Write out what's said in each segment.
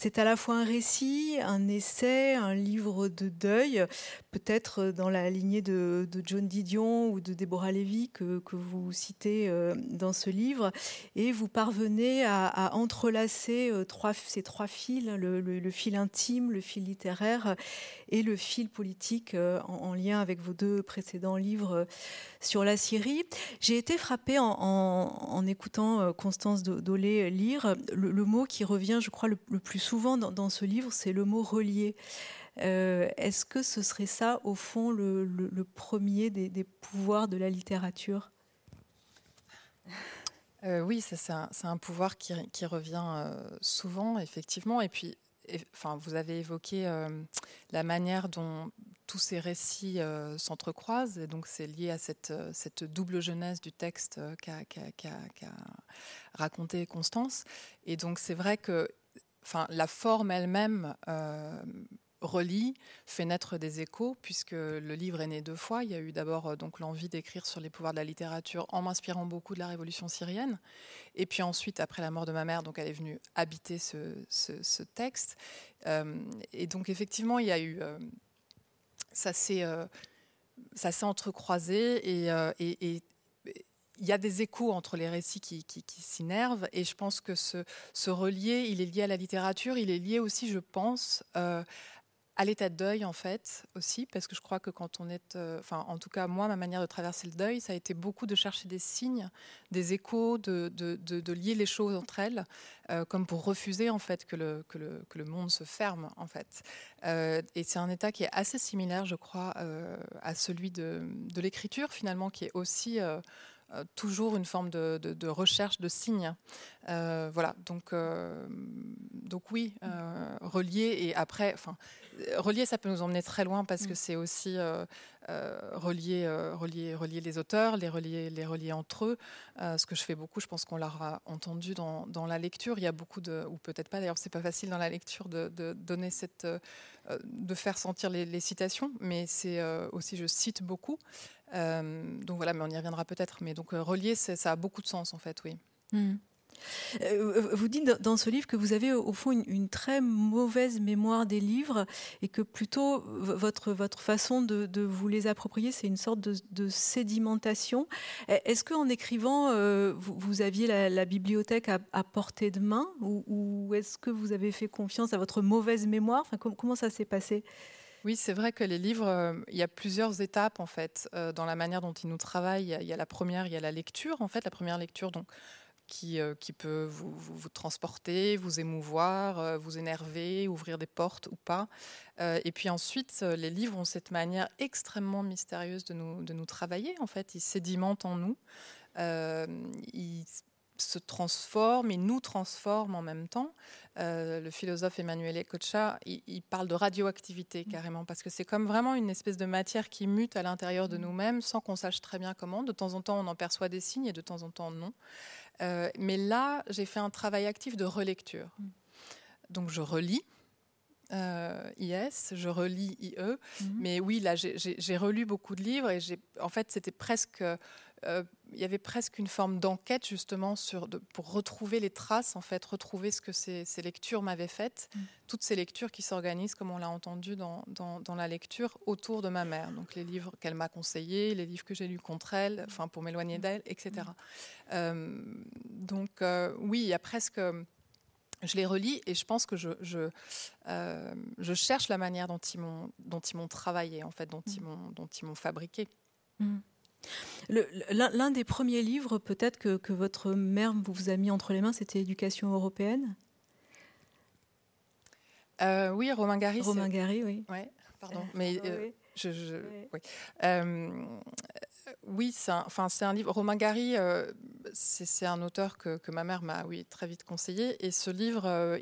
C'est à la fois un récit, un essai, un livre de deuil, peut-être dans la lignée de, John Didion ou de Déborah Lévy que, vous citez euh, dans ce livre. Et vous parvenez à, entrelacer euh, ces trois fils, le, fil intime, le fil littéraire et le fil politique euh, en, lien avec vos deux précédents livres sur la Syrie. J'ai été frappée en, écoutant Constance Dolé lire le, mot qui revient, je crois, le, plus souvent dans, ce livre, c'est le mot relié. Euh, est-ce que ce serait ça, au fond, le, premier des, pouvoirs de la littérature? Euh, Oui, c'est un, pouvoir qui, revient euh, souvent, effectivement. Et puis, enfin, vous avez évoqué la manière dont tous ces récits s'entrecroisent. Et donc, c'est lié à cette, double jeunesse du texte qu'a raconté Constance. Et donc, c'est vrai que enfin, la forme elle-même relie, fait naître des échos, puisque le livre est né deux fois. Il y a eu d'abord euh, donc l'envie d'écrire sur les pouvoirs de la littérature en m'inspirant beaucoup de la révolution syrienne. Et puis ensuite, après la mort de ma mère, donc elle est venue habiter ce, texte. Euh, et donc effectivement, il y a eu... Euh, ça s'est ça s'est entrecroisé et, il y a des échos entre les récits qui, qui, s'énervent et je pense que ce, ce, relier, il est lié à la littérature, il est lié aussi, je pense, à l'état de deuil en fait aussi parce que je crois que quand on est euh, enfin en tout cas moi ma manière de traverser le deuil ça a été beaucoup de chercher des signes des échos de, lier les choses entre elles euh, comme pour refuser en fait que le, monde se ferme en fait. Euh, et c'est un état qui est assez similaire je crois à celui de l'écriture finalement qui est aussi toujours une forme de, de, recherche de signes. voilà, donc, donc oui, relié et après, enfin, relier, ça peut nous emmener très loin parce que mm. c'est aussi euh, euh, relier, euh, relier, relier les auteurs, les relier, les relier entre eux. ce que je fais beaucoup, je pense qu'on l'aura entendu dans, dans, la lecture. Il y a beaucoup de, ou peut-être pas d'ailleurs, c'est pas facile dans la lecture de, de donner cette, de faire sentir les, citations, mais c'est aussi, je cite beaucoup. Donc voilà, mais on y reviendra peut-être. Mais donc relier, ça a beaucoup de sens en fait, oui. Mm. Euh, vous dites dans ce livre que vous avez au fond une, très mauvaise mémoire des livres et que plutôt votre, votre façon de, vous les approprier, c'est une sorte de, sédimentation. Est-ce qu'en écrivant, euh, vous, aviez la, bibliothèque à, portée de main ou, est-ce que vous avez fait confiance à votre mauvaise mémoire? Enfin, comment ça s'est passé? Oui, c'est vrai que les livres, euh, il y a plusieurs étapes en fait dans la manière dont ils nous travaillent. Il y, a, la première, il y a la lecture en fait, la première lecture donc qui, euh, qui peut vous, vous, transporter, vous émouvoir, euh, vous énerver, ouvrir des portes ou pas. Euh, et puis ensuite, les livres ont cette manière extrêmement mystérieuse de nous, de nous travailler. En fait, ils sédimentent en nous. Se transforment et nous transforment en même temps. le philosophe Emmanuel Ecocha, il, il, parle de radioactivité mmh. carrément, parce que c'est comme vraiment une espèce de matière qui mute à l'intérieur de mmh. nous-mêmes sans qu'on sache très bien comment. De temps en temps, on en perçoit des signes et de temps en temps, non. Euh, mais là, j'ai fait un travail actif de relecture. Mm. Donc je relis. Euh, IS, je relis IE, mais oui, là, j'ai relu beaucoup de livres et en fait, c'était presque euh, il y avait presque une forme d'enquête justement sur, pour retrouver les traces, en fait, retrouver ce que ces, lectures m'avaient fait, mm. toutes ces lectures qui s'organisent, comme on l'a entendu dans, dans, la lecture, autour de ma mère. Donc les livres qu'elle m'a conseillés, les livres que j'ai lus contre elle, enfin pour m'éloigner mm. d'elle, etc. Mm. Euh, donc euh, oui, il y a presque je les relis et je pense que je, je, je cherche la manière dont ils m'ont travaillé, en fait, dont ils m'ont fabriqué. L'un des premiers livres, peut-être, que, votre mère vous a mis entre les mains, c'était Éducation européenne? Euh, Oui, Romain Gary. Romain Gary, oui. Ouais, pardon. Mais euh, je, oui. Euh, oui, c'est un, enfin, un livre. Romain Gary, c'est un auteur que, ma mère m'a oui, très vite conseillé. Et ce livre,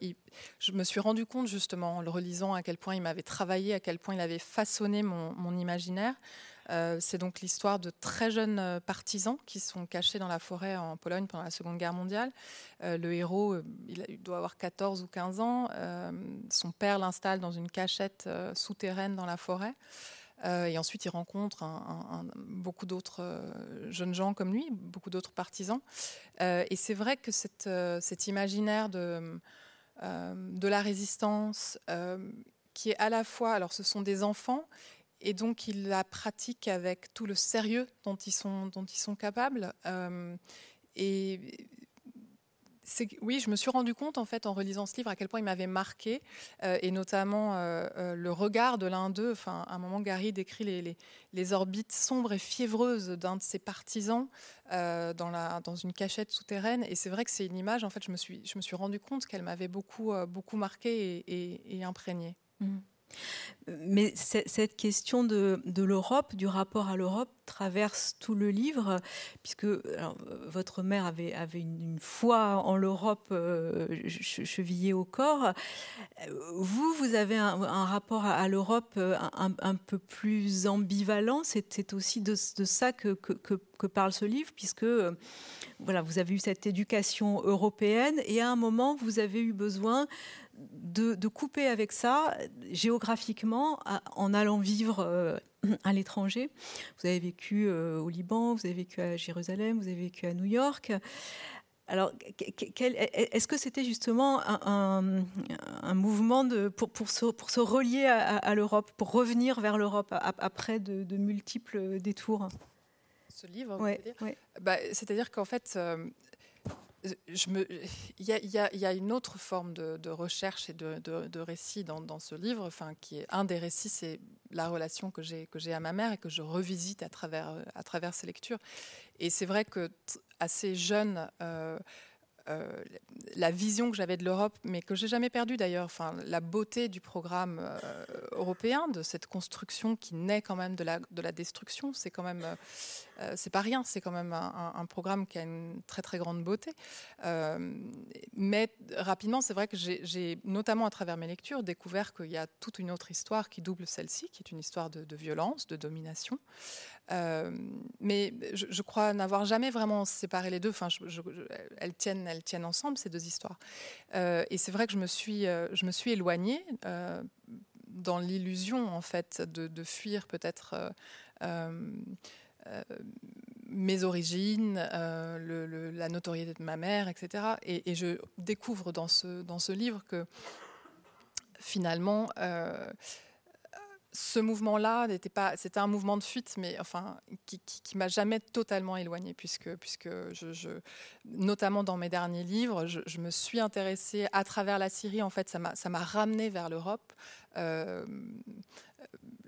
je me suis rendu compte justement en le relisant à quel point il m'avait travaillé, à quel point il avait façonné mon, mon imaginaire. Euh, c'est donc l'histoire de très jeunes euh, partisans qui sont cachés dans la forêt en Pologne pendant la Seconde Guerre mondiale. Euh, le héros, il doit avoir 14 ou 15 ans. son père l'installe dans une cachette souterraine dans la forêt. et ensuite, il rencontre beaucoup d'autres jeunes gens comme lui, beaucoup d'autres partisans. et c'est vrai que cet imaginaire de de la résistance, qui est à la fois, alors ce sont des enfants, et donc ils la pratiquent avec tout le sérieux dont ils sont, dont ils sont capables. et oui, je me suis rendu compte en fait en relisant ce livre à quel point il m'avait marqué, euh, et notamment euh, euh, le regard de l'un d'eux. Enfin, à un moment, Gary décrit les, les, orbites sombres et fiévreuses d'un de ses partisans dans, la, dans une cachette souterraine. Et c'est vrai que c'est une image. En fait, je me suis, je me suis rendu compte qu'elle m'avait beaucoup, beaucoup marqué et, et, imprégnée. Mmh. Mais cette question de, l'Europe, du rapport à l'Europe, traverse tout le livre, puisque votre mère avait, une, foi en l'Europe euh, chevillée au corps. Vous, vous avez un, rapport à, l'Europe euh, un, peu plus ambivalent. C'est aussi de, ça que, que, parle ce livre, puisque euh, voilà, vous avez eu cette éducation européenne et à un moment, vous avez eu besoin de, couper avec ça géographiquement en allant vivre euh, à l'étranger. Vous avez vécu euh, au Liban, vous avez vécu à Jérusalem, vous avez vécu à New York. Alors, est-ce que c'était justement un, mouvement de, pour, pour, se, pour, se, relier à, l'Europe, pour revenir vers l'Europe après de, multiples détours? Ce livre, ouais, bah, c'est-à-dire qu'en fait, euh, il y, a une autre forme de, recherche et de, récit dans, ce livre, enfin, qui est un des récits, c'est la relation que j'ai à ma mère et que je revisite à travers à ces lectures. Et c'est vrai que assez jeune. Euh, euh, la vision que j'avais de l'Europe, mais que j'ai jamais perdue d'ailleurs, enfin, la beauté du programme euh, européen, de cette construction qui naît quand même de la destruction, c'est quand même, euh, c'est pas rien, c'est quand même un, programme qui a une très très grande beauté. mais rapidement, c'est vrai que j'ai, notamment à travers mes lectures, découvert qu'il y a toute une autre histoire qui double celle-ci, qui est une histoire de, violence, de domination. Euh, mais je, crois n'avoir jamais vraiment séparé les deux. Enfin, elles, tiennent, elles tiennent ensemble, ces deux histoires. Euh, et c'est vrai que je me suis, euh, je me suis éloignée dans l'illusion, en fait, de, fuir peut-être mes origines, la notoriété de ma mère, etc. Et, je découvre dans ce, dans ce livre que finalement, ce mouvement-là n'était pas, c'était un mouvement de fuite, mais enfin qui, qui, m'a jamais totalement éloignée, puisque, puisque notamment dans mes derniers livres, je, me suis intéressée à travers la Syrie. En fait, ça m'a, ça m'a ramené vers l'Europe. Euh,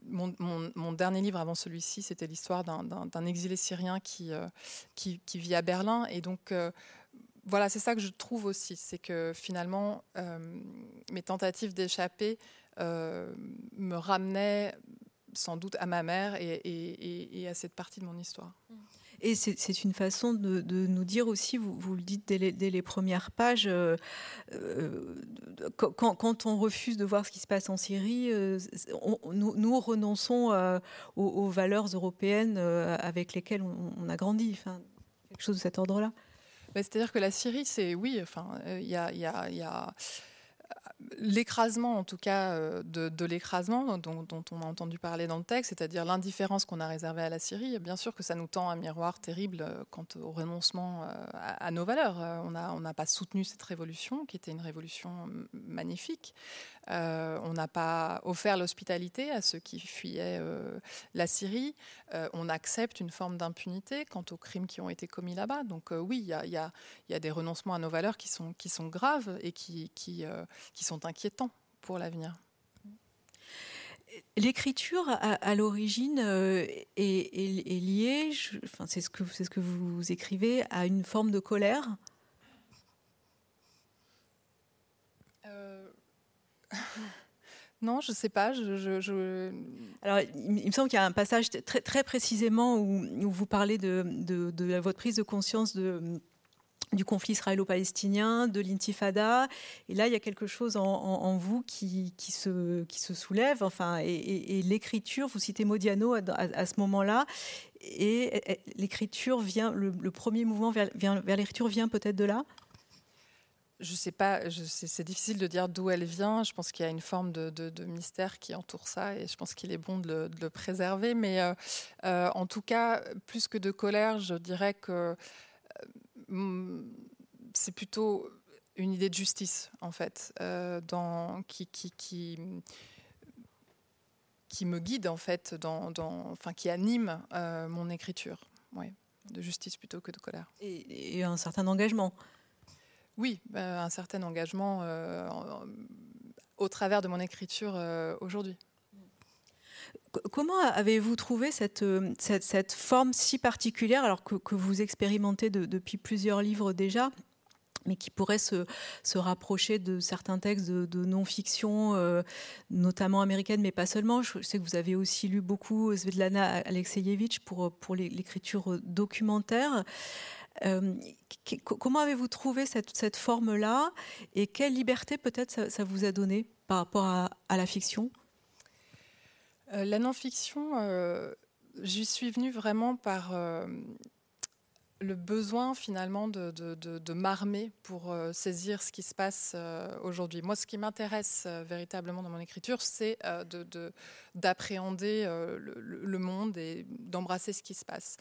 mon, dernier livre avant celui-ci, c'était l'histoire d'un, exilé syrien qui, euh, qui, vit à Berlin, et donc euh, voilà, c'est ça que je trouve aussi, c'est que finalement, mes tentatives d'échapper euh, me ramenait sans doute à ma mère et, à cette partie de mon histoire. Et c'est une façon de, nous dire aussi, vous, le dites dès les, premières pages, euh, euh, quand, on refuse de voir ce qui se passe en Syrie, nous, renonçons aux, valeurs européennes avec lesquelles on, a grandi, quelque chose de cet ordre-là. C'est-à-dire que la Syrie, c'est oui, enfin, il y a, y a l'écrasement, en tout cas, euh, de, l'écrasement dont, on a entendu parler dans le texte, c'est-à-dire l'indifférence qu'on a réservée à la Syrie, bien sûr que ça nous tend un miroir terrible euh, quant au renoncement euh, à, nos valeurs. On n'a pas soutenu cette révolution, qui était une révolution magnifique. On n'a pas offert l'hospitalité à ceux qui fuyaient la Syrie. on accepte une forme d'impunité quant aux crimes qui ont été commis là-bas. Donc oui, il y a, des renoncements à nos valeurs qui sont, graves et qui, sont inquiétants pour l'avenir. L'écriture, à, l'origine, euh, est, liée, enfin, c'est ce que vous écrivez, à une forme de colère Non, je ne sais pas. Alors, il, me semble qu'il y a un passage très, précisément où, vous parlez de, de, votre prise de conscience du conflit israélo-palestinien, de l'intifada. Et là, il y a quelque chose en, vous qui, se, soulève. Enfin, et, l'écriture, vous citez Modiano à, ce moment-là. Et, l'écriture vient, le, premier mouvement vers l'écriture vient peut-être de là? Je sais pas, c'est difficile de dire d'où elle vient. Je pense qu'il y a une forme de, mystère qui entoure ça et je pense qu'il est bon de le, préserver. Mais euh, euh, en tout cas, plus que de colère, je dirais que c'est plutôt une idée de justice, en fait, qui, me guide, en fait, dans enfin, qui anime mon écriture. Ouais, de justice plutôt que de colère. Et, un certain engagement. Oui, un certain engagement au travers de mon écriture aujourd'hui. Comment avez-vous trouvé cette, cette, forme si particulière, alors que, vous expérimentez depuis plusieurs livres déjà mais qui pourrait se, se, rapprocher de certains textes de, non-fiction, euh, notamment américaine, mais pas seulement? Je sais que vous avez aussi lu beaucoup Svetlana Alexeyevich pour, pour l'écriture documentaire. Euh, comment avez-vous trouvé cette, cette forme-là et quelle liberté peut-être ça, vous a donné par rapport à, la fiction? Euh, La non-fiction, j'y suis venue vraiment par le besoin finalement de, m'armer pour euh, saisir ce qui se passe euh, aujourd'hui. Moi, ce qui m'intéresse euh, véritablement dans mon écriture, c'est d'appréhender le, monde et d'embrasser ce qui se passe.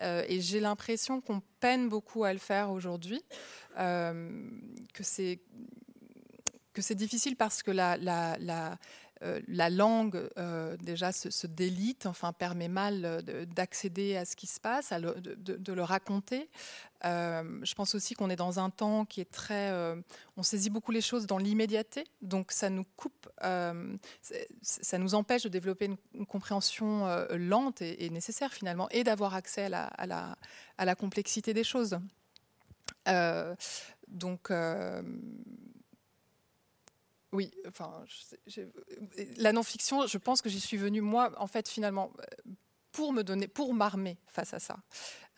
et j'ai l'impression qu'on peine beaucoup à le faire aujourd'hui, que c'est difficile parce que la, euh, la langue euh, déjà se, délite, enfin permet mal euh, d'accéder à ce qui se passe, de, le raconter. je pense aussi qu'on est dans un temps qui est très, on saisit beaucoup les choses dans l'immédiateté, donc ça nous coupe, ça nous empêche de développer une, compréhension lente et, nécessaire finalement, et d'avoir accès à la, à, la, à la, complexité des choses. donc oui, enfin, la non-fiction, je pense que j'y suis venue, moi, en fait, finalement, pour me donner, pour m'armer face à ça.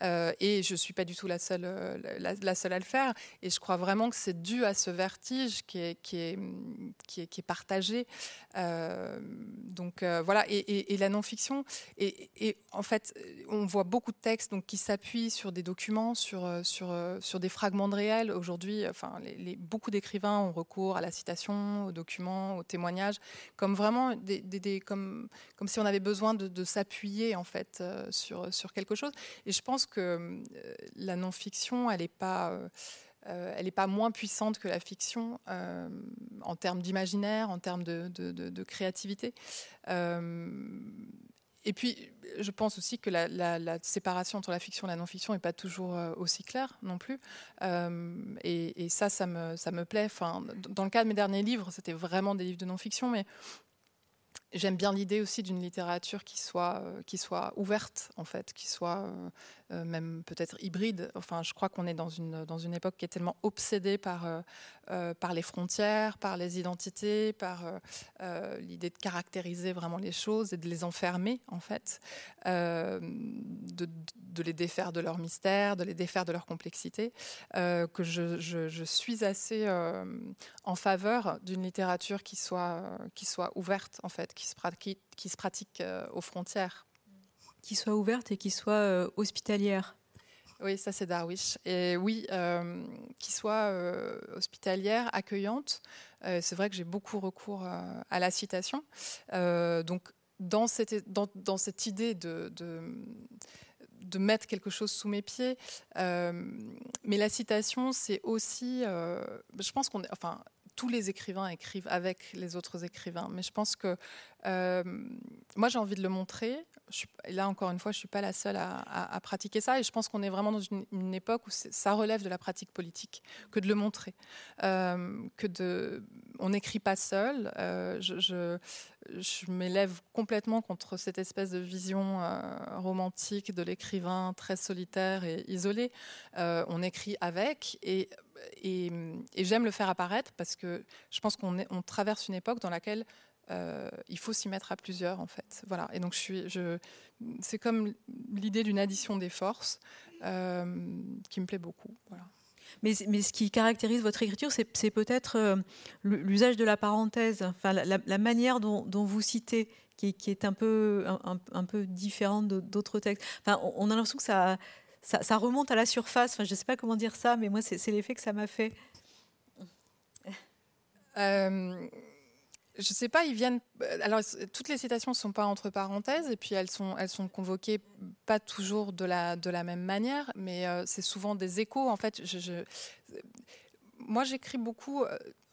Euh, et je ne suis pas du tout la seule, euh, la, seule à le faire. Et je crois vraiment que c'est dû à ce vertige qui est, qui est, qui est, partagé. Euh, donc voilà, et, la non-fiction. Et, en fait, on voit beaucoup de textes donc, qui s'appuient sur des documents, sur, sur, sur des fragments de réel. Aujourd'hui, enfin, beaucoup d'écrivains ont recours à la citation, aux documents, aux témoignages, comme vraiment comme, comme si on avait besoin de, de s'appuyer en fait sur, sur quelque chose. Et je pense que euh, la non-fiction, elle n'est pas, euh, euh, elle pas moins puissante que la fiction en termes d'imaginaire, en termes de, de, créativité. et puis, je pense aussi que la, séparation entre la fiction et la non-fiction n'est pas toujours aussi claire non plus. et, ça, ça me, ça me plaît. Enfin, dans le cas de mes derniers livres, c'était vraiment des livres de non-fiction, mais j'aime bien l'idée aussi d'une littérature qui soit, qui soit ouverte, en fait, qui soit même peut-être hybride. Enfin, je crois qu'on est dans une, dans une époque qui est tellement obsédée par, euh, euh, par les frontières, par les identités, par l'idée de caractériser vraiment les choses et de les enfermer, en fait, de, de, les défaire de leur mystère, de les défaire de leur complexité, que je, je, suis assez en faveur d'une littérature qui soit, qui soit ouverte, en fait, qui se, qui se pratique aux frontières qui soit ouverte et qui soit euh, hospitalière. Oui, ça c'est Darwish. Et oui, euh, qui soit euh, hospitalière, accueillante. c'est vrai que j'ai beaucoup recours à la citation. donc, dans cette, dans, dans cette idée de, de, de, mettre quelque chose sous mes pieds, mais la citation, c'est aussi. je pense qu'on. Enfin, tous les écrivains écrivent avec les autres écrivains, mais je pense que moi j'ai envie de le montrer là, encore une fois, je ne suis pas la seule à, pratiquer ça. Et je pense qu'on est vraiment dans une, époque où ça relève de la pratique politique que de le montrer. Euh, que de, on n'écrit pas seul. Euh, je, m'élève complètement contre cette espèce de vision euh, romantique de l'écrivain très solitaire et isolé. on écrit avec et, j'aime le faire apparaître parce que je pense qu'on on traverse une époque dans laquelle euh, il faut s'y mettre à plusieurs en fait. Voilà. Et donc je suis, je, c'est comme l'idée d'une addition des forces euh, qui me plaît beaucoup. Voilà. Mais, mais, ce qui caractérise votre écriture, c'est, peut-être euh, l'usage de la parenthèse, enfin, la, manière dont, vous citez, qui, qui est un peu, un, un peu différente d'autres textes. Enfin, on, a l'impression que ça, ça, ça, remonte à la surface. Enfin, je ne sais pas comment dire ça, mais moi, c'est, l'effet que ça m'a fait. Euh, je sais pas, ils viennent. Euh, alors, toutes les citations ne sont pas entre parenthèses, et puis elles sont, elles sont convoquées pas toujours de la, de la même manière, mais euh, c'est souvent des échos. En fait, moi, j'écris beaucoup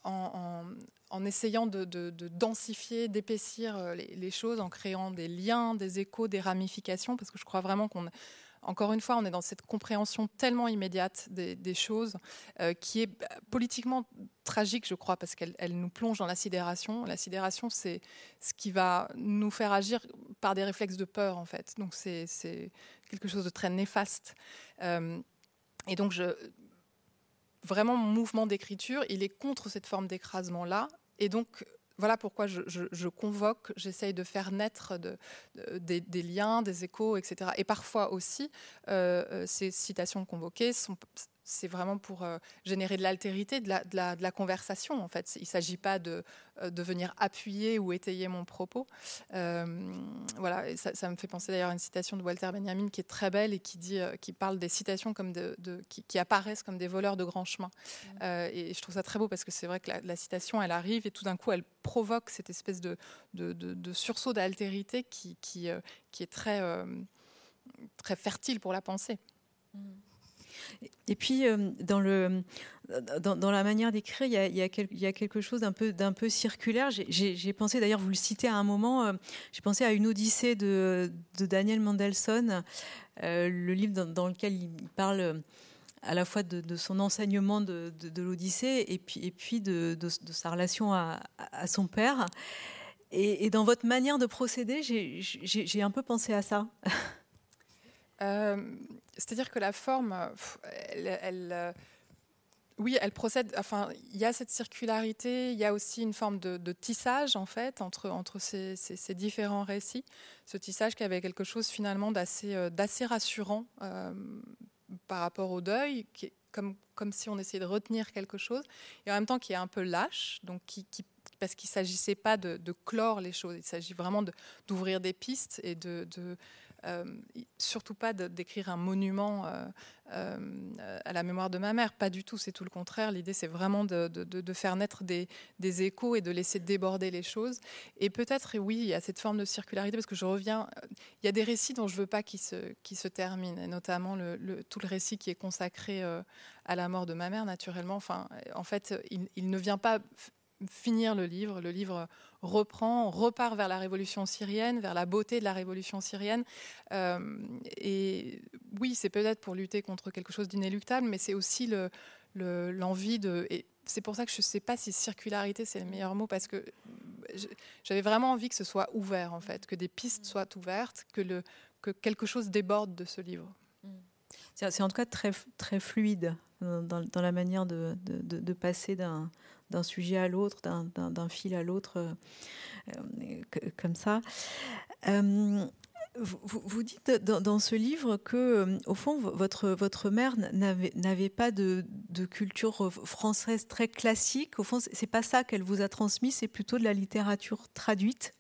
en, essayant de, densifier, d'épaissir les, choses, en créant des liens, des échos, des ramifications, parce que je crois vraiment qu'on encore une fois, on est dans cette compréhension tellement immédiate des, choses euh, qui est bah, politiquement tragique, je crois, parce qu'elle nous plonge dans la sidération. La sidération, c'est ce qui va nous faire agir par des réflexes de peur, en fait. Donc, c'est quelque chose de très néfaste. Euh, et donc, vraiment, mon mouvement d'écriture, il est contre cette forme d'écrasement-là. Et donc, voilà pourquoi je, convoque, j'essaye de faire naître des, liens, des échos, etc. Et parfois aussi, euh, euh, ces citations convoquées sont, c'est vraiment pour euh, générer de l'altérité, de la, de, la, conversation en fait. Il ne s'agit pas de, euh, de, venir appuyer ou étayer mon propos. Euh, voilà, ça, me fait penser d'ailleurs à une citation de Walter Benjamin qui est très belle et qui, dit, qui parle des citations comme de, qui, apparaissent comme des voleurs de grands chemins. Mmh. et je trouve ça très beau parce que c'est vrai que la, citation, elle arrive et tout d'un coup, elle provoque cette espèce de, de, sursaut d'altérité qui, qui, qui, est très, très fertile pour la pensée. Mmh. Et puis, euh, dans, le, dans, la manière d'écrire, il, y a quelque chose d'un peu, circulaire. J'ai pensé, d'ailleurs, vous le citez à un moment, euh, j'ai pensé à une Odyssée de, Daniel Mendelssohn, euh, le livre dans, lequel il parle à la fois de, son enseignement de, l'Odyssée et puis, de, sa relation à, son père. Et, dans votre manière de procéder, j'ai un peu pensé à ça. C'est-à-dire que la forme, euh, oui, elle procède. Enfin, il y a cette circularité. Il y a aussi une forme de, tissage en fait entre ces, différents récits. Ce tissage qui avait quelque chose finalement d'assez euh, rassurant euh, par rapport au deuil, comme si on essayait de retenir quelque chose, et en même temps qui est un peu lâche, donc parce qu'il ne s'agissait pas de, clore les choses, il s'agit vraiment d'ouvrir des pistes et de, euh, surtout pas d'écrire un monument euh, euh, à la mémoire de ma mère, pas du tout, c'est tout le contraire. L'idée, c'est vraiment de, faire naître des, échos et de laisser déborder les choses. Et peut-être, oui, il y a cette forme de circularité, parce que je reviens, il y a des récits dont je veux pas qu'ils se, terminent, et notamment tout le récit qui est consacré à la mort de ma mère, naturellement. Enfin, en fait, il ne vient pas finir le livre. Le livre reprend, repart vers la révolution syrienne, vers la beauté de la révolution syrienne. Euh, et oui, c'est peut-être pour lutter contre quelque chose d'inéluctable, mais c'est aussi l'envie de... Et c'est pour ça que je ne sais pas si circularité, c'est le meilleur mot, parce que j'avais vraiment envie que ce soit ouvert, en fait, que des pistes soient ouvertes, que, le, que quelque chose déborde de ce livre. C'est en tout cas très, très fluide dans, la manière de, de passer d'un d'un sujet à l'autre, d'un fil à l'autre, euh, euh, comme ça. Euh, vous, dites dans, ce livre que, au fond, votre, votre mère n'avait pas de, culture française très classique. Au fond, c'est pas ça qu'elle vous a transmis, c'est plutôt de la littérature traduite.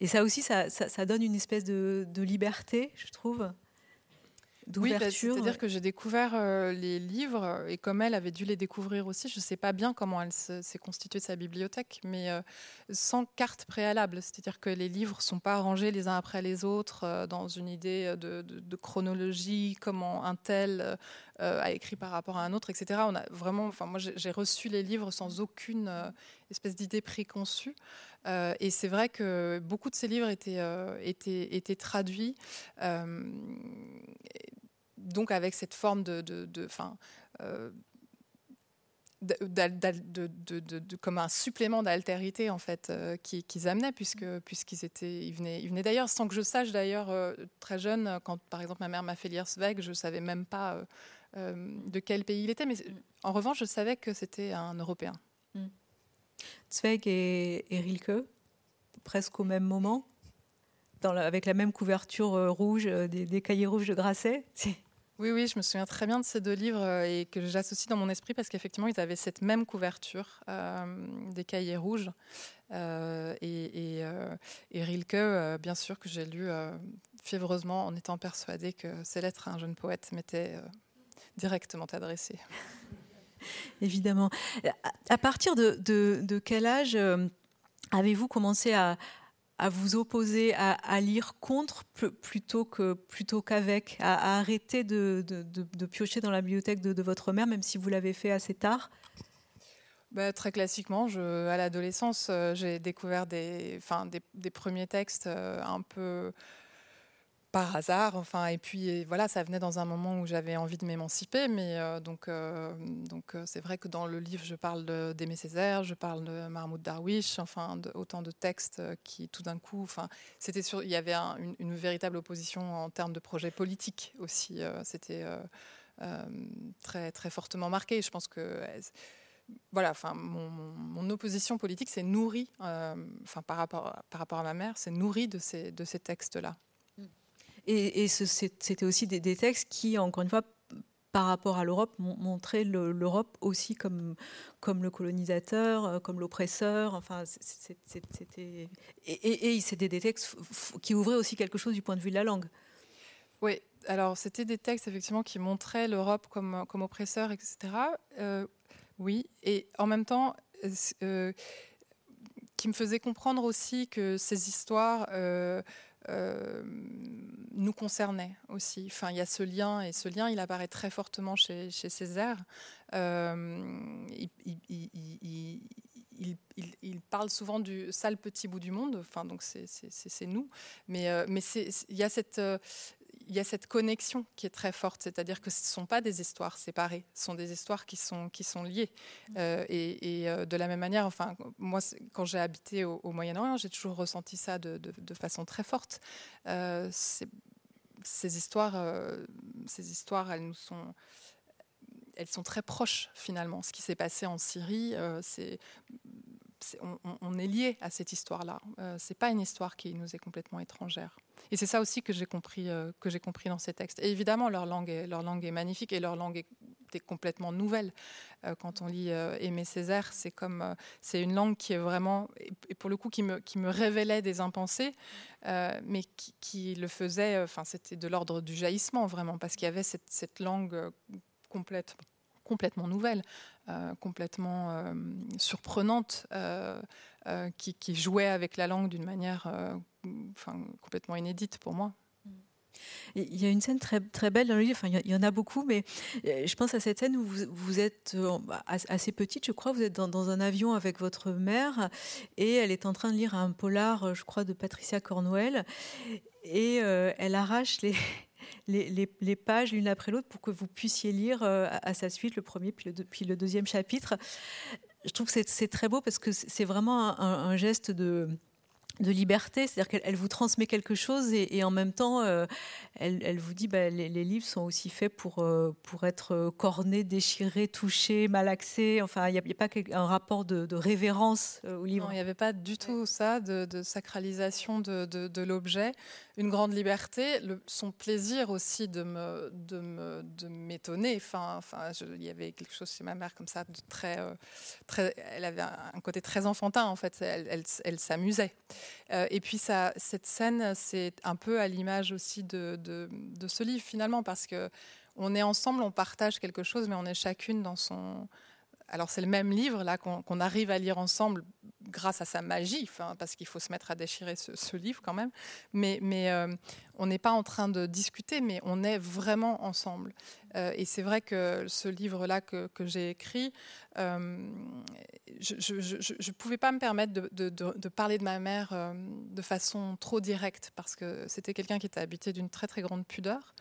Et ça aussi, ça, ça donne une espèce de, liberté, je trouve. Oui, bah, c'est-à-dire que j'ai découvert euh, les livres et comme elle avait dû les découvrir aussi, je ne sais pas bien comment elle s'est constituée sa bibliothèque, mais euh, sans carte préalable. C'est-à-dire que les livres ne sont pas rangés les uns après les autres euh, dans une idée de, chronologie, comment un tel a écrit par rapport à un autre, etc. On a vraiment, enfin moi j'ai reçu les livres sans aucune espèce d'idée préconçue. et c'est vrai que beaucoup de ces livres étaient, étaient, étaient traduits donc avec cette forme de, de, de, euh, comme un supplément d'altérité en fait euh, qu'ils amenaient puisque puisqu'ils étaient ils venaient d'ailleurs sans que je sache d'ailleurs euh, très jeune quand par exemple ma mère m'a fait lire Zweig je savais même pas de quel pays il était mais en revanche je savais que c'était un Européen. Mm. Zweig et, Rilke presque au même moment dans avec la même couverture rouge des, des, cahiers rouges de Grasset. Oui, oui, je me souviens très bien de ces deux livres euh, et que j'associe dans mon esprit parce qu'effectivement, ils avaient cette même couverture euh, des cahiers rouges. Euh, et, Rilke, bien sûr, que j'ai lu fiévreusement en étant persuadée que ces lettres à un jeune poète m'étaient directement adressées. Évidemment. À partir de, quel âge avez-vous commencé à, à vous opposer, à, lire contre plutôt que plutôt qu'avec, à, arrêter de, de, piocher dans la bibliothèque de, votre mère, même si vous l'avez fait assez tard? Bah, Très classiquement, je, à l'adolescence, euh, j'ai découvert des, enfin, des, des, premiers textes euh, un peu par hasard. Enfin, et puis voilà, ça venait dans un moment où j'avais envie de m'émanciper. Mais euh, donc, euh, donc euh, c'est vrai que dans le livre, je parle d'Aimé Césaire, je parle de Mahmoud Darwish, enfin, autant de textes qui, tout d'un coup, enfin, c'était sûr, il y avait une, véritable opposition en termes de projet politique aussi. c'était très très fortement marqué. Je pense que voilà, enfin, mon, opposition politique s'est nourrie, enfin, par rapport, par rapport à ma mère, c'est nourrie de ces, de ces textes-là. Et, c'était aussi des, textes qui, encore une fois, par rapport à l'Europe, montraient l'Europe aussi comme, comme le colonisateur, euh, comme l'oppresseur. Enfin, c'était et, et, c'était des textes qui ouvraient aussi quelque chose du point de vue de la langue. Oui, alors c'était des textes effectivement qui montraient l'Europe comme, comme oppresseur, etc. Euh, oui, et en même temps, euh, qui me faisaient comprendre aussi que ces histoires nous concernait aussi. Enfin, il y a ce lien, et ce lien, il apparaît très fortement chez, chez Césaire. Euh, il, parle souvent du sale petit bout du monde, enfin, donc c'est nous. Mais, euh, mais il y a cette, il y a cette connexion qui est très forte, c'est-à-dire que ce ne sont pas des histoires séparées, ce sont des histoires qui sont, qui sont liées. Mmh. Euh, et, euh, de la même manière, enfin, moi, quand j'ai habité au, Moyen-Orient, j'ai toujours ressenti ça de, de, façon très forte. Euh, ces histoires, ces histoires, elles nous sont elles sont très proches finalement. Ce qui s'est passé en Syrie, c'est on, est lié à cette histoire-là. Euh, c'est pas une histoire qui nous est complètement étrangère. Et c'est ça aussi que j'ai compris, euh, compris dans ces textes. Et évidemment, leur langue est, leur langue est magnifique et leur langue est, complètement nouvelle. Euh, quand on lit Aimé Césaire, c'est comme, c'est une langue qui est vraiment, et pour le coup, qui me, qui me révélait des impensés, mais qui, le faisait, enfin, c'était de l'ordre du jaillissement vraiment, parce qu'il y avait cette, cette langue complète complètement nouvelle, euh, complètement euh, surprenante, euh, qui, jouait avec la langue d'une manière complètement inédite pour moi. Il y a une scène très, très belle dans le livre, enfin, il y en a beaucoup, mais je pense à cette scène où vous, êtes bah, assez petite, je crois, vous êtes dans, un avion avec votre mère et elle est en train de lire un polar, je crois, de Patricia Cornwell et elle arrache les, les, pages l'une après l'autre pour que vous puissiez lire euh, à, sa suite le premier puis le, puis le deuxième chapitre. Je trouve que c'est très beau parce que c'est vraiment un, geste de, de liberté, c'est-à-dire qu'elle vous transmet quelque chose et, en même temps, euh, elle, vous dit bah, les, les, livres sont aussi faits pour, euh, pour être cornés, déchirés, touchés, malaxés. Enfin, il n'y a, a, pas un rapport de, révérence euh, au livre. il n'y avait pas du tout ça, de, sacralisation de, de l'objet. Une grande liberté, le, son plaisir aussi de me de m'étonner. Enfin, enfin, il y avait quelque chose chez ma mère comme ça de très très. Elle avait un, côté très enfantin en fait. Elle, elle, elle s'amusait. Euh, et puis cette scène, c'est un peu à l'image aussi de, de, ce livre finalement, parce que on est ensemble, on partage quelque chose, mais on est chacune dans son. Alors c'est le même livre là qu'on arrive à lire ensemble grâce à sa magie, parce qu'il faut se mettre à déchirer ce, livre quand même. Mais, euh, on n'est pas en train de discuter, mais on est vraiment ensemble. Euh, et c'est vrai que ce livre-là que, j'ai écrit, euh, je ne pouvais pas me permettre de, parler de ma mère de façon trop directe, parce que c'était quelqu'un qui était habité d'une très très grande pudeur.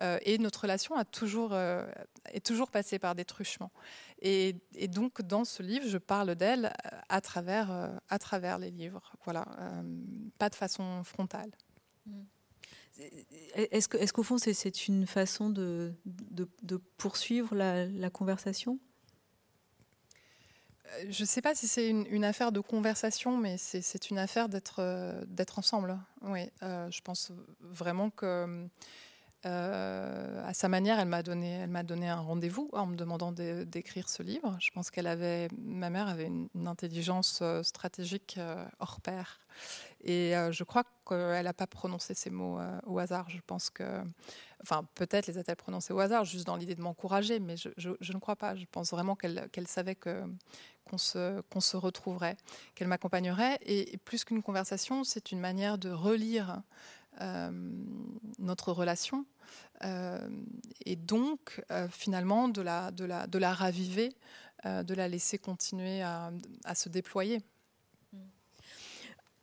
Et notre relation a toujours, est toujours passée par des truchements. Et, et, donc, dans ce livre, je parle d'elle à travers euh, à travers les livres. Voilà, euh, pas de façon frontale. Est-ce qu'au est qu'au fond, c'est une façon de, de, poursuivre la, conversation? Euh, je ne sais pas si c'est une, affaire de conversation, mais c'est une affaire d'être ensemble. Oui, je pense vraiment que euh, à sa manière, elle m'a donné, elle m'a donné un rendez-vous en me demandant d'écrire ce livre. Je pense qu'elle avait, ma mère avait une, intelligence euh, stratégique euh, hors pair. Et je crois qu'elle n'a pas prononcé ces mots au hasard. Je pense que, enfin, peut-être les a-t-elle prononcés au hasard, juste dans l'idée de m'encourager, mais je, ne crois pas. Je pense vraiment qu'elle savait qu'on se, qu'on se retrouverait, qu'elle m'accompagnerait. Et, plus qu'une conversation, c'est une manière de relire notre relation et donc finalement de la, de la, de la raviver, de la laisser continuer à, à se déployer.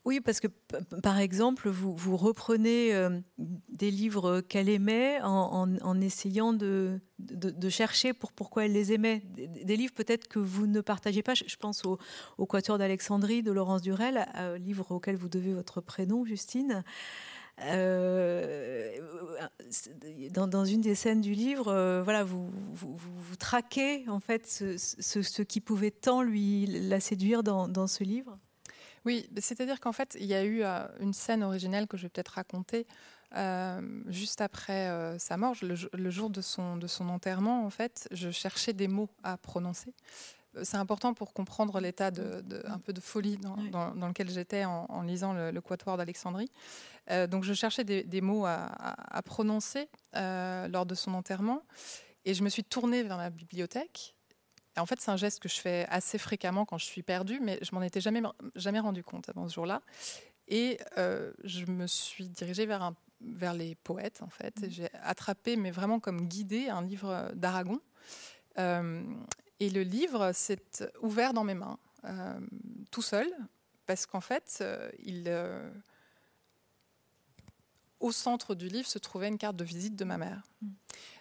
Oui, parce que par exemple, vous, vous reprenez euh, des livres qu'elle aimait en, essayant de, de, chercher pour pourquoi elle les aimait. Des, livres peut-être que vous ne partagez pas. Je, pense au, au Quatuor d'Alexandrie de Laurence Durel, livre auquel vous devez votre prénom, Justine. Euh, dans, une des scènes du livre, euh, voilà, vous, traquez en fait ce, qui pouvait tant lui la séduire dans, ce livre? Oui, c'est-à-dire qu'en fait, il y a eu euh, une scène originelle que je vais peut-être raconter juste après sa mort, le, jour de son, de son enterrement. En fait, je cherchais des mots à prononcer. C'est important pour comprendre l'état de, un peu de folie dans, dans, lequel j'étais en, lisant le, Quatuor d'Alexandrie. donc, je cherchais des, mots à, à prononcer lors de son enterrement. Et je me suis tournée vers ma bibliothèque en fait, c'est un geste que je fais assez fréquemment quand je suis perdue, mais je m'en étais jamais, jamais rendu compte avant ce jour-là. Et euh, je me suis dirigée vers, un, vers les poètes, en fait. Mmh. J'ai attrapé, mais vraiment comme guidée, un livre d'Aragon. Euh, et le livre s'est ouvert dans mes mains, euh, tout seul, parce qu'en fait, il, au centre du livre se trouvait une carte de visite de ma mère. Mmh.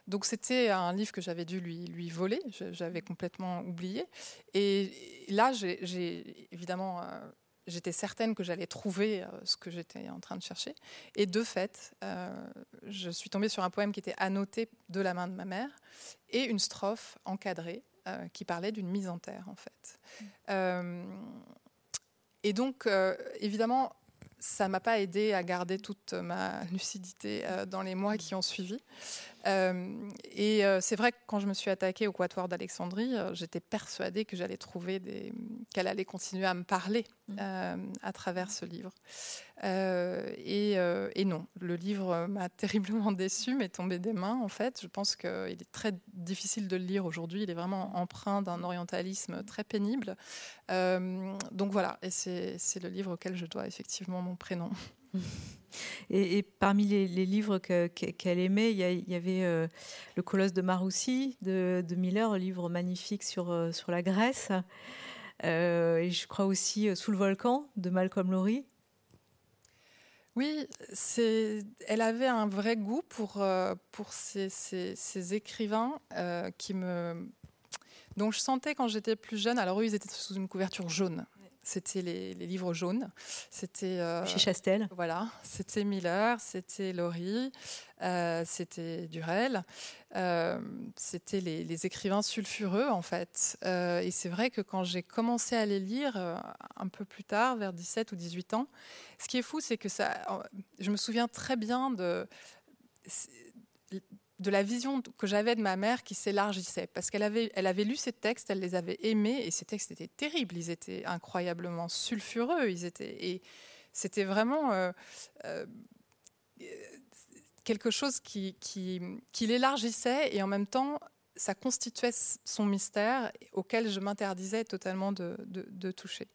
Donc c'était un livre que j'avais dû lui, lui voler, j'avais complètement oublié. Et là, j'ai évidemment, euh, j'étais certaine que j'allais trouver euh, ce que j'étais en train de chercher. Et de fait, euh, je suis tombée sur un poème qui était annoté de la main de ma mère et une strophe encadrée qui parlait d'une mise en terre, en fait. Mmh. et donc, évidemment, ça m'a pas aidé à garder toute ma lucidité dans les mois qui ont suivi. Euh, et euh, c'est vrai que quand je me suis attaquée au Quatuor d'Alexandrie, euh, j'étais persuadée que j'allais trouver des... qu'elle allait continuer à me parler mmh. à travers ce livre. Et, et, non, le livre m'a terriblement déçue, m'est tombé des mains en fait. Je pense qu'il est très difficile de le lire aujourd'hui. Il est vraiment empreint d'un orientalisme très pénible. donc voilà, et c'est le livre auquel je dois effectivement mon prénom. Et, parmi les, livres qu'elle aimait, il y, avait euh, Le Colosse de Maroussi de, Miller, un livre magnifique sur, euh, sur la Grèce. Euh, et je crois aussi Sous le volcan de Malcolm Lowry. Oui, elle avait un vrai goût pour, pour ces, écrivains qui me, dont je sentais quand j'étais plus jeune. Alors eux, ils étaient sous une couverture jaune c'était les, livres jaunes. C'était euh, chez Chastel. Voilà, c'était Miller, c'était Laurie, euh, c'était Durel, euh, c'était les, écrivains sulfureux en fait. et c'est vrai que quand j'ai commencé à les lire un peu plus tard, vers 17 ou 18 ans, ce qui est fou, c'est que ça, je me souviens très bien de de la vision que j'avais de ma mère qui s'élargissait. Parce qu'elle avait, elle avait lu ces textes, elle les avait aimés, et ces textes étaient terribles, ils étaient incroyablement sulfureux, ils étaient, et c'était vraiment euh, euh, quelque chose qui, qui, qui l'élargissait, et en même temps, ça constituait son mystère auquel je m'interdisais totalement de, toucher.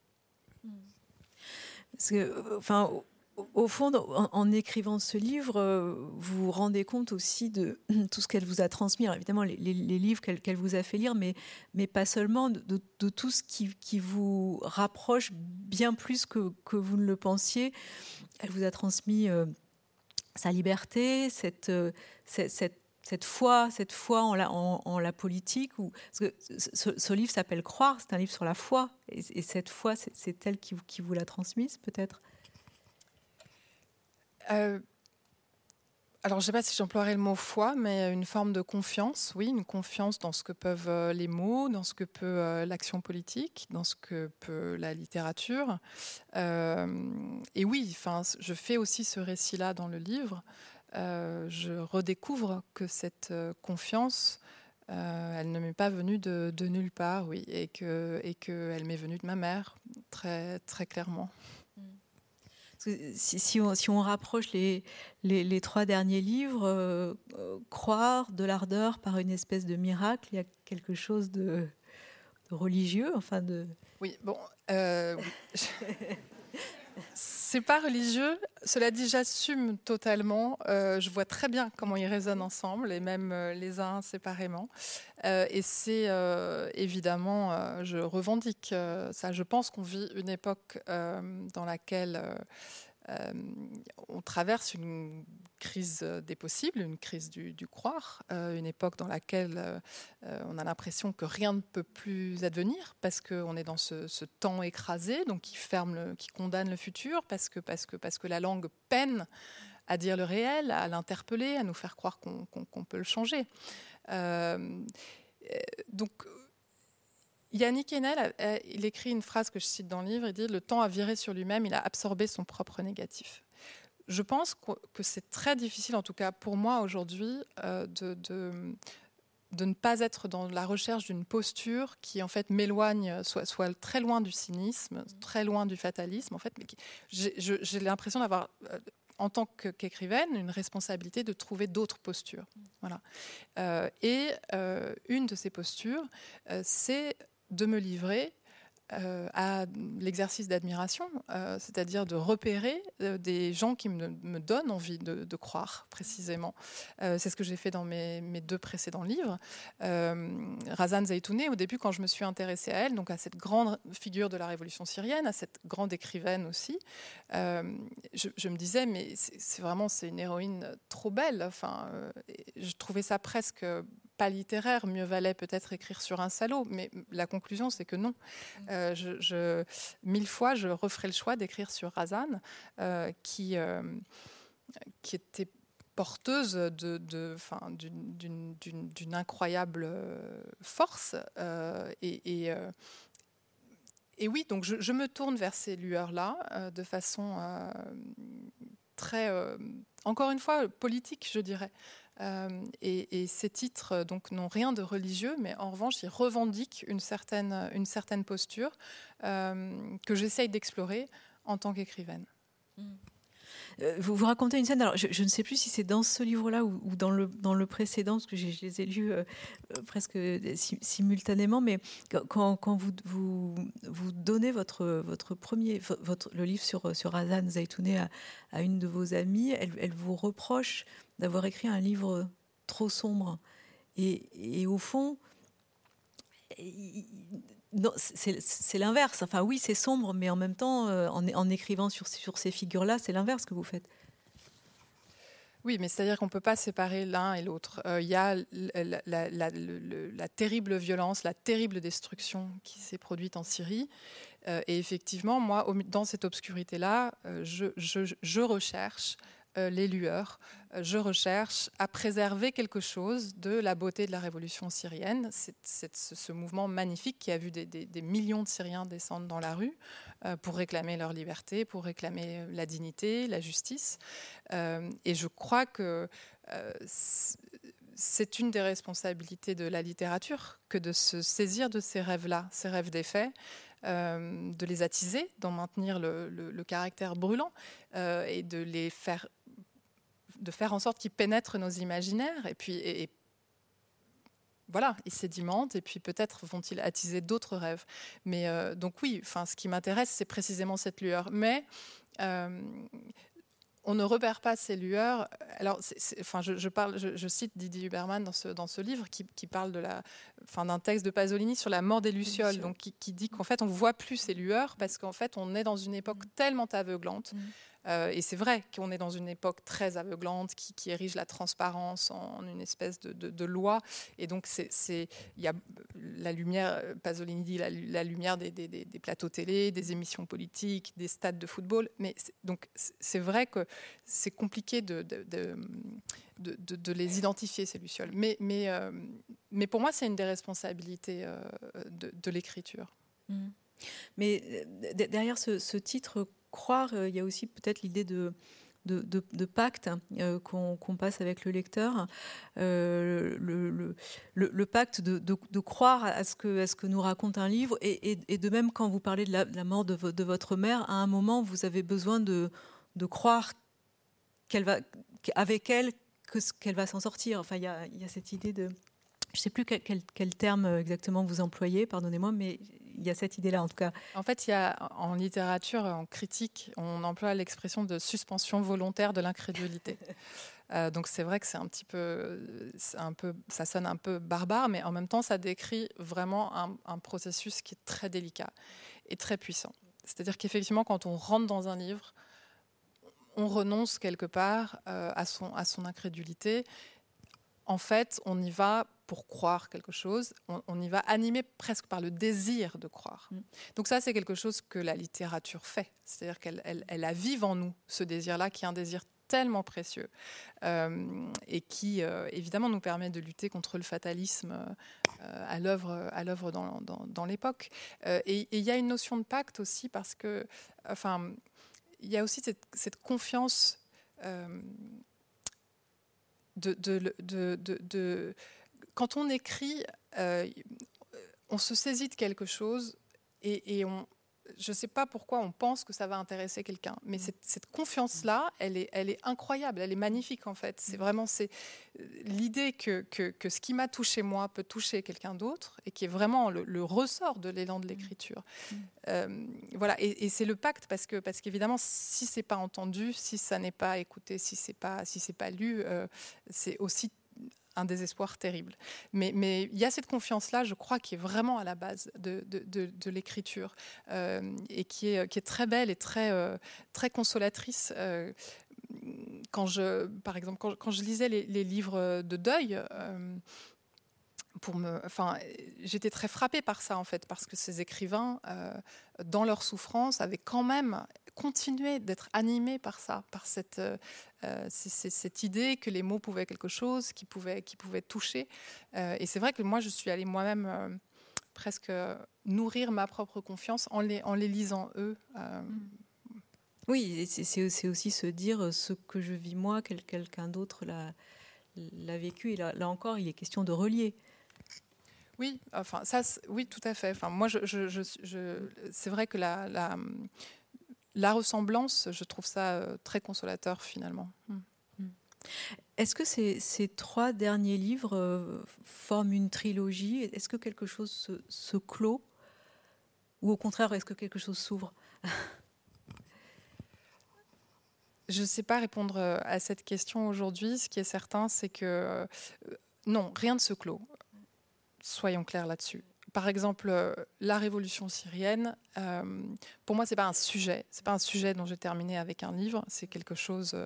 Au fond, en, écrivant ce livre, euh, vous vous rendez compte aussi de tout ce qu'elle vous a transmis. évidemment, les, livres qu'elle vous a fait lire, mais, pas seulement, de, tout ce qui, vous rapproche bien plus que, vous ne le pensiez. Elle vous a transmis euh, sa liberté, cette, euh, cette, foi, cette foi en la, politique. Parce que ce, livre s'appelle Croire, c'est un livre sur la foi. Et, et cette foi, c'est elle qui, qui vous l'a transmise, peut-être? Euh, alors, je ne sais pas si j'emploierais le mot foi, mais une forme de confiance, oui, une confiance dans ce que peuvent euh, les mots, dans ce que peut euh, l'action politique, dans ce que peut la littérature. et oui, enfin, je fais aussi ce récit-là dans le livre. je redécouvre que cette confiance, elle ne m'est pas venue de, nulle part, oui, et que et qu'elle m'est venue de ma mère, très très clairement. Si, on, rapproche les, les, trois derniers livres, euh, euh, croire de l'ardeur par une espèce de miracle, il y a quelque chose de, religieux, enfin de. Oui, bon. Euh, c'est pas religieux. Cela dit, j'assume totalement. Euh, je vois très bien comment ils résonnent ensemble et même euh, les uns séparément. Euh, et c'est évidemment, je revendique ça. Je pense qu'on vit une époque dans laquelle euh, on traverse une crise des possibles, une crise du, croire, euh, une époque dans laquelle euh, on a l'impression que rien ne peut plus advenir parce qu'on est dans ce, temps écrasé, donc qui ferme, qui condamne le futur, parce que, parce que, parce que la langue peine à dire le réel, à l'interpeller, à nous faire croire qu'on peut le changer. donc Yannick Enel, il écrit une phrase que je cite dans le livre, il dit Le temps a viré sur lui-même, il a absorbé son propre négatif. Je pense que c'est très difficile, en tout cas pour moi aujourd'hui, euh, de, de, ne pas être dans la recherche d'une posture qui en fait m'éloigne, soit, soit, très loin du cynisme, très loin du fatalisme. En fait, j'ai l'impression d'avoir euh, en tant qu'écrivaine, une responsabilité de trouver d'autres postures. Voilà. Euh, et une de ces postures, c'est de me livrer euh, à l'exercice d'admiration, euh, c'est-à-dire de repérer euh, des gens qui me, donnent envie de, croire, précisément. c'est ce que j'ai fait dans mes, deux précédents livres. Razan Zaitouni, au début, quand je me suis intéressée à elle, donc à cette grande figure de la révolution syrienne, à cette grande écrivaine aussi, je, je, me disais, mais c'est vraiment c'est une héroïne trop belle. Enfin, je trouvais ça presque pas littéraire, mieux valait peut-être écrire sur un salaud. Mais la conclusion, c'est que non. Mm. Euh, je, mille fois, je referai le choix d'écrire sur Razan, euh, qui, euh, qui était porteuse de, d'une, incroyable force. et, et, oui, donc je, je, me tourne vers ces lueurs-là de façon très, encore une fois, politique, je dirais. Euh, et, ces titres euh, donc n'ont rien de religieux, mais en revanche, ils revendiquent une certaine, une certaine posture euh, que j'essaye d'explorer en tant qu'écrivaine. Mm. Vous, vous racontez une scène, alors je, ne sais plus si c'est dans ce livre-là ou, dans, le, dans le précédent, parce que je, les ai lus presque simultanément, mais quand, quand vous, vous, vous, donnez votre, votre premier, votre, le livre sur, sur Hazan Zaitouneh à, à, une de vos amies, elle, elle vous reproche d'avoir écrit un livre trop sombre. Et, au fond, c'est l'inverse. Enfin, oui, c'est sombre, mais en même temps, euh, en, écrivant sur, sur ces figures-là, c'est l'inverse que vous faites. Oui, mais c'est-à-dire qu'on ne peut pas séparer l'un et l'autre. Euh, il y a la, terrible violence, la terrible destruction qui s'est produite en Syrie. Euh, et effectivement, moi, dans cette obscurité-là, je, je, recherche euh, les lueurs. Euh, je recherche à préserver quelque chose de la beauté de la révolution syrienne. C'est ce mouvement magnifique qui a vu des, millions de Syriens descendre dans la rue euh, pour réclamer leur liberté, pour réclamer la dignité, la justice. et je crois que c'est une des responsabilités de la littérature que de se saisir de ces rêves-là, ces rêves des faits. de les attiser, d'en maintenir le, caractère brûlant et de les faire de faire en sorte qu'ils pénètrent nos imaginaires et puis et, voilà, ils sédimentent et puis peut-être vont-ils attiser d'autres rêves. Mais euh, donc oui, enfin, ce qui m'intéresse, c'est précisément cette lueur. Mais euh, on ne repère pas ces lueurs. Alors, enfin, je, parle, je, cite Didier Huberman dans ce, dans ce livre qui, parle de la, enfin, d'un texte de Pasolini sur la mort des lucioles, donc qui, dit qu'en fait on voit plus ces lueurs parce qu'en fait on est dans une époque mmh. tellement aveuglante. Mmh. Euh, et c'est vrai qu'on est dans une époque très aveuglante qui, érige la transparence en, une espèce de, loi. Et donc, il y a la lumière, Pasolini dit la, lumière des, plateaux télé, des émissions politiques, des stades de football. Mais donc, c'est vrai que c'est compliqué de, les identifier, ces lucioles. Euh, mais pour moi, c'est une des responsabilités euh, de, l'écriture. Mmh. Mais derrière ce titre croire, euh, il y a aussi peut-être l'idée de, de, pacte euh, qu'on passe avec le lecteur, euh, le, le, pacte de, croire à ce, que, ce que nous raconte un livre, et, de même quand vous parlez de la, mort de, votre mère, à un moment vous avez besoin de, croire qu'elle va, avec elle qu'elle va s'en sortir. Enfin, il y a, cette idée de je ne sais plus quel, terme exactement vous employez, pardonnez-moi, mais il y a cette idée-là en tout cas. En fait, il y a en littérature, en critique, on emploie l'expression de suspension volontaire de l'incrédulité. Euh, donc c'est vrai que c'est un petit peu, un peu, ça sonne un peu barbare, mais en même temps, ça décrit vraiment un, processus qui est très délicat et très puissant. C'est-à-dire qu'effectivement, quand on rentre dans un livre, on renonce quelque part euh, à, son, à son incrédulité. En fait, on y va pour croire quelque chose, on, y va animé presque par le désir de croire. Mm. Donc ça, c'est quelque chose que la littérature fait. C'est-à-dire qu'elle elle, elle avive en nous ce désir-là, qui est un désir tellement précieux euh, et qui euh, évidemment nous permet de lutter contre le fatalisme euh, à l'œuvre à l'œuvre dans, dans, l'époque. et il y a une notion de pacte aussi parce que enfin il y a aussi cette, cette confiance de, de, de, quand on écrit, on se saisit de quelque chose et, et on, je ne sais pas pourquoi on pense que ça va intéresser quelqu'un, mais mm. cette, confiance-là, elle est, elle est incroyable, elle est magnifique en fait. C'est mm. vraiment c'est euh, l'idée que, que, ce qui m'a touché moi peut toucher quelqu'un d'autre et qui est vraiment le, ressort de l'élan de mm. l'écriture. Euh, voilà, et, c'est le pacte parce que parce qu'évidemment, si c'est pas entendu, si ça n'est pas écouté, si c'est pas si c'est pas lu, euh, c'est aussi un désespoir terrible. Mais, mais il y a cette confiance-là, je crois, qui est vraiment à la base de, l'écriture euh, et qui est, qui est très belle et très, euh, très consolatrice. Euh, quand je, par exemple, quand, je lisais les, les, livres de deuil, pour me, enfin, j'étais très frappée par ça en fait, parce que ces écrivains, dans leur souffrance, avaient quand même continué d'être animés par ça, par cette, euh, c'est cette idée que les mots pouvaient quelque chose, qui pouvait, qui pouvait toucher. Euh, et c'est vrai que moi, je suis allée moi-même euh, presque nourrir ma propre confiance en les, en les lisant eux. Oui, c'est aussi se dire ce que je vis moi, quelqu'un d'autre l'a vécu. Et là, là, encore, il est question de relier. Oui, enfin ça, oui, tout à fait. Enfin, moi, je, je, c'est vrai que la, la, la ressemblance, je trouve ça euh, très consolateur finalement. Hmm. Hmm. Est-ce que ces, trois derniers livres euh, forment une trilogie? Est-ce que quelque chose se, clôt? Ou au contraire, est-ce que quelque chose s'ouvre? Je ne sais pas répondre euh, à cette question aujourd'hui. Ce qui est certain, c'est que non, rien ne se clôt. Soyons clairs là-dessus par exemple, euh, la révolution syrienne, euh, pour moi, c'est pas un sujet. C'est pas un sujet dont j'ai terminé avec un livre. C'est quelque chose.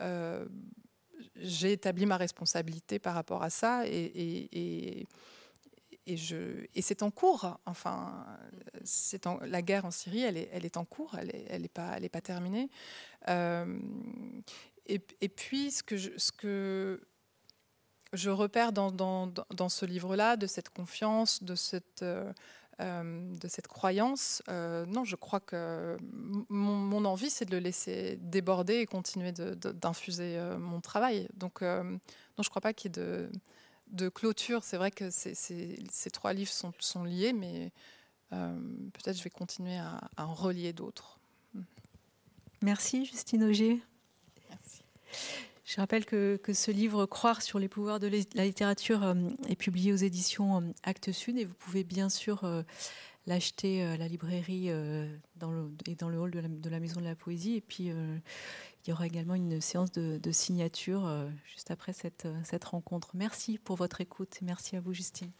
Euh, j'ai établi ma responsabilité par rapport à ça et, et, je, et c'est en cours. Enfin, c'est la guerre en Syrie, elle est, elle est en cours. Elle n'est elle est pas, pas terminée. et, puis, ce que, ce que je repère dans, dans, ce livre-là de cette confiance, de cette, euh, euh, de cette croyance. Euh, non, je crois que mon, envie, c'est de le laisser déborder et continuer d'infuser mon travail. Donc, non, je ne crois pas qu'il y ait de, de clôture. C'est vrai que ces trois livres sont, sont liés, mais peut-être je vais continuer à, à en relier d'autres. Merci, Justine Augier. Merci. Je rappelle que, ce livre Croire sur les pouvoirs de la littérature euh, est publié aux éditions euh, Actes Sud et vous pouvez bien sûr euh, l'acheter à la librairie et dans le hall de la, Maison de la Poésie. Et puis il y aura également une séance de, signature juste après cette, cette rencontre. Merci pour votre écoute et merci à vous Justine.